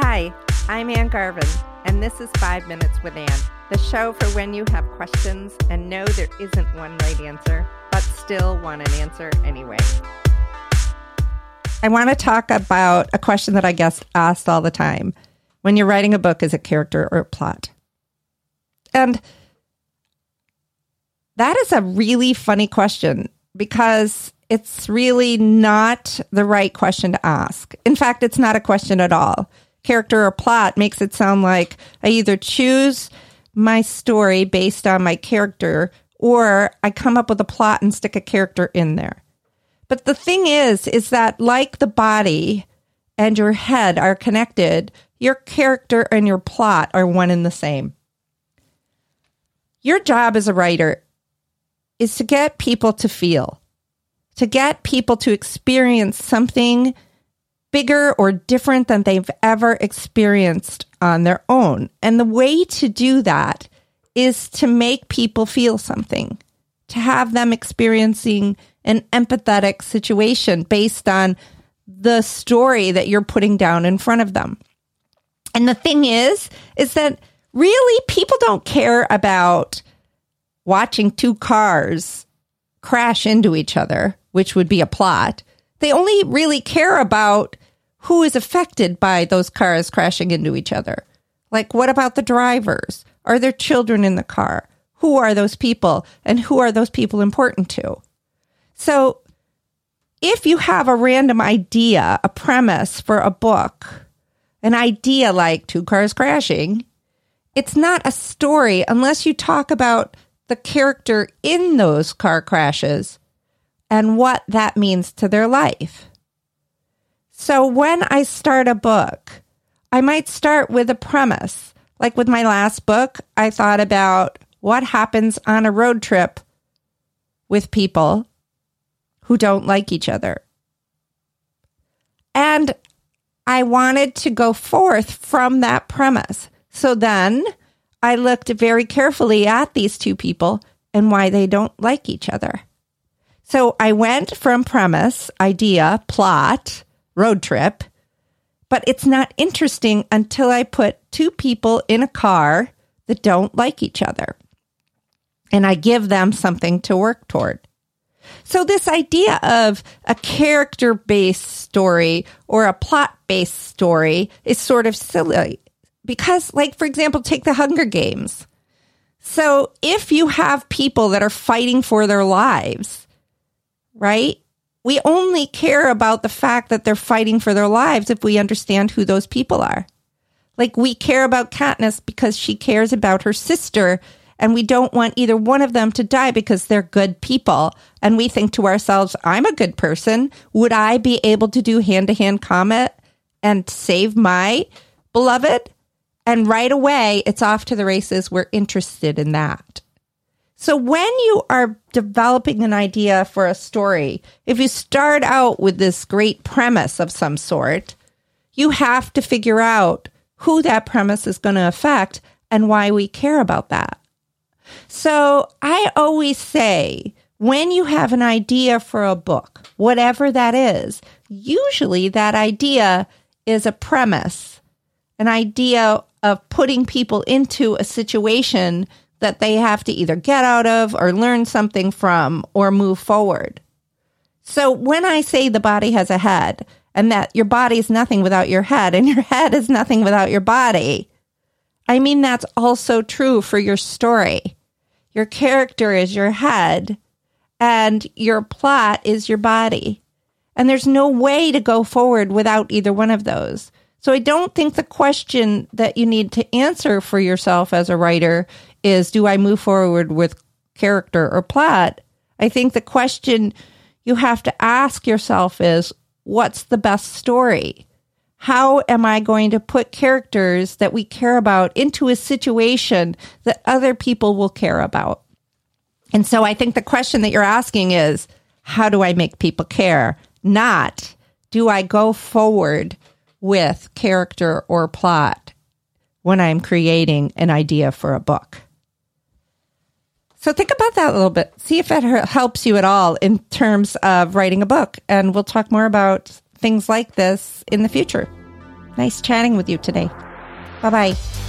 Hi, I'm Ann Garvin, and this is Five Minutes with Ann, the show for when you have questions and know there isn't one right answer, but still want an answer anyway. I want to talk about a question that I guess asked all the time. When you're writing a book, is it character or plot? And that is a really funny question because it's really not the right question to ask. In fact, it's not a question at all. Character or plot makes it sound like I either choose my story based on my character or I come up with a plot and stick a character in there. But the thing is, is that like the body and your head are connected, your character and your plot are one and the same. Your job as a writer is to get people to feel, to get people to experience something bigger or different than they've ever experienced on their own. And the way to do that is to make people feel something, to have them experiencing an empathetic situation based on the story that you're putting down in front of them. And the thing is, is that really people don't care about watching two cars crash into each other, which would be a plot. They only really care about who is affected by those cars crashing into each other. Like, what about the drivers? Are there children in the car? Who are those people? And who are those people important to? So, if you have a random idea, a premise for a book, an idea like two cars crashing, it's not a story unless you talk about the character in those car crashes and what that means to their life. So when I start a book, I might start with a premise. Like with my last book, I thought about what happens on a road trip with people who don't like each other. And I wanted to go forth from that premise. So then I looked very carefully at these two people and why they don't like each other. So I went from premise, idea, plot, road trip, but it's not interesting until I put two people in a car that don't like each other. And I give them something to work toward. So this idea of a character based story or a plot based story is sort of silly because, like, for example, take the Hunger Games. So if you have people that are fighting for their lives, right? We only care about the fact that they're fighting for their lives if we understand who those people are. Like we care about Katniss because she cares about her sister and we don't want either one of them to die because they're good people. And we think to ourselves, I'm a good person. Would I be able to do hand to hand combat and save my beloved? And right away, it's off to the races. We're interested in that. So when you are developing an idea for a story, if you start out with this great premise of some sort, you have to figure out who that premise is going to affect and why we care about that. So I always say when you have an idea for a book, whatever that is, usually that idea is a premise, an idea of putting people into a situation that they have to either get out of or learn something from or move forward. So when I say the body has a head and that your body is nothing without your head and your head is nothing without your body, I mean that's also true for your story. Your character is your head and your plot is your body. And there's no way to go forward without either one of those. So I don't think the question that you need to answer for yourself as a writer is do I move forward with character or plot? I think the question you have to ask yourself is what's the best story? How am I going to put characters that we care about into a situation that other people will care about? And so I think the question that you're asking is how do I make people care? Not do I go forward with character or plot when I'm creating an idea for a book. So think about that a little bit. See if it helps you at all in terms of writing a book. And we'll talk more about things like this in the future. Nice chatting with you today. Bye bye.